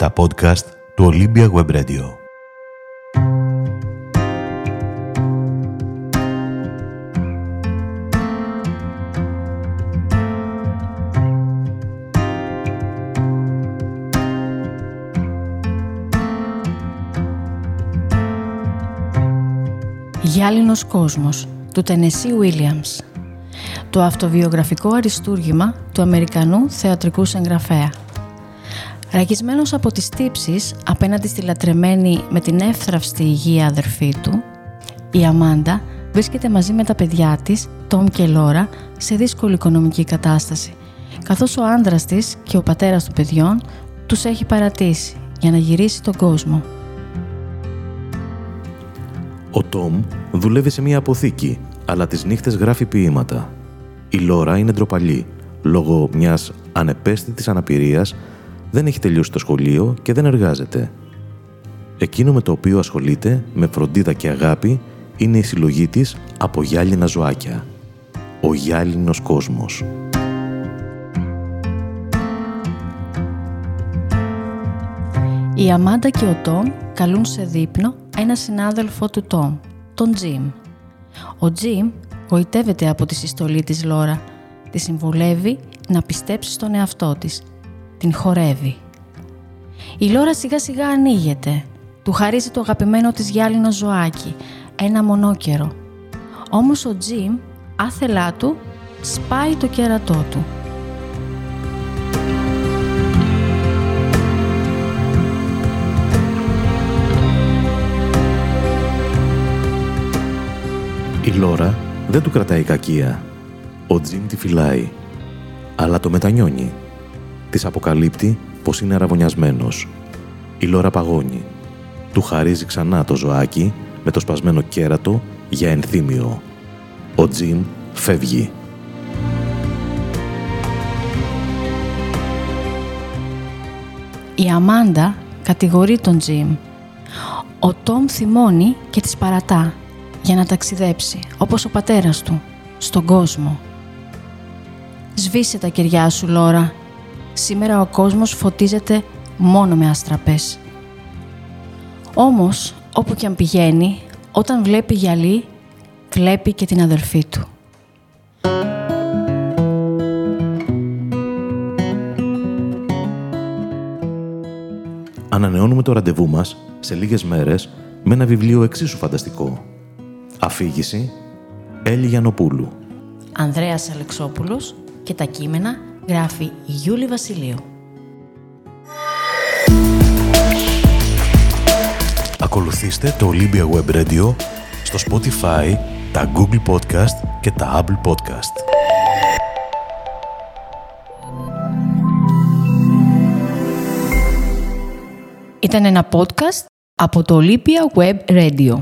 τα podcast του Olympia Web Radio. Γυάλινος κόσμος του Τενεσί Williams Το αυτοβιογραφικό αριστούργημα του Αμερικανού θεατρικού συγγραφέα Ραγισμένος από τις τύψεις απέναντι στη λατρεμένη με την εύθραυστη υγεία αδερφή του, η Αμάντα βρίσκεται μαζί με τα παιδιά της, Τόμ και Λόρα, σε δύσκολη οικονομική κατάσταση, καθώς ο άντρας της και ο πατέρας των παιδιών τους έχει παρατήσει για να γυρίσει τον κόσμο. Ο Τόμ δουλεύει σε μια αποθήκη, αλλά τις νύχτες γράφει ποίηματα. Η Λόρα είναι ντροπαλή, λόγω μιας ανεπαίσθητης αναπηρίας δεν έχει τελειώσει το σχολείο και δεν εργάζεται. Εκείνο με το οποίο ασχολείται με φροντίδα και αγάπη είναι η συλλογή της από γυάλινα ζωάκια. Ο γυάλινος κόσμος. Η Αμάντα και ο Τόμ καλούν σε δείπνο ένα συνάδελφο του Τόμ, τον Τζιμ. Ο Τζιμ γοητεύεται από τη συστολή της Λόρα. Τη συμβουλεύει να πιστέψει στον εαυτό της την χορεύει. Η Λόρα σιγά σιγά ανοίγεται. Του χαρίζει το αγαπημένο της γυάλινο ζωάκι, ένα μονόκερο. Όμως ο Τζιμ, άθελά του, σπάει το κέρατό του. Η Λόρα δεν του κρατάει κακία. Ο Τζιμ τη φυλάει, αλλά το μετανιώνει της αποκαλύπτει πως είναι αραβωνιασμένος. Η Λόρα παγώνει. Του χαρίζει ξανά το ζωάκι με το σπασμένο κέρατο για ενθύμιο. Ο Τζιμ φεύγει. Η Αμάντα κατηγορεί τον Τζιμ. Ο Τόμ θυμώνει και τις παρατά για να ταξιδέψει, όπως ο πατέρας του, στον κόσμο. «Σβήσε τα κεριά σου, Λόρα», Σήμερα ο κόσμος φωτίζεται μόνο με αστραπές. Όμως, όπου και αν πηγαίνει, όταν βλέπει γυαλί, βλέπει και την αδερφή του. Ανανεώνουμε το ραντεβού μας σε λίγες μέρες με ένα βιβλίο εξίσου φανταστικό. Αφήγηση Έλλη Γιαννοπούλου. Ανδρέας Αλεξόπουλος και τα κείμενα γράφει η Γιούλη Βασιλείου. Ακολουθήστε το Olympia Web Radio στο Spotify, τα Google Podcast και τα Apple Podcast. Ήταν ένα podcast από το Olympia Web Radio.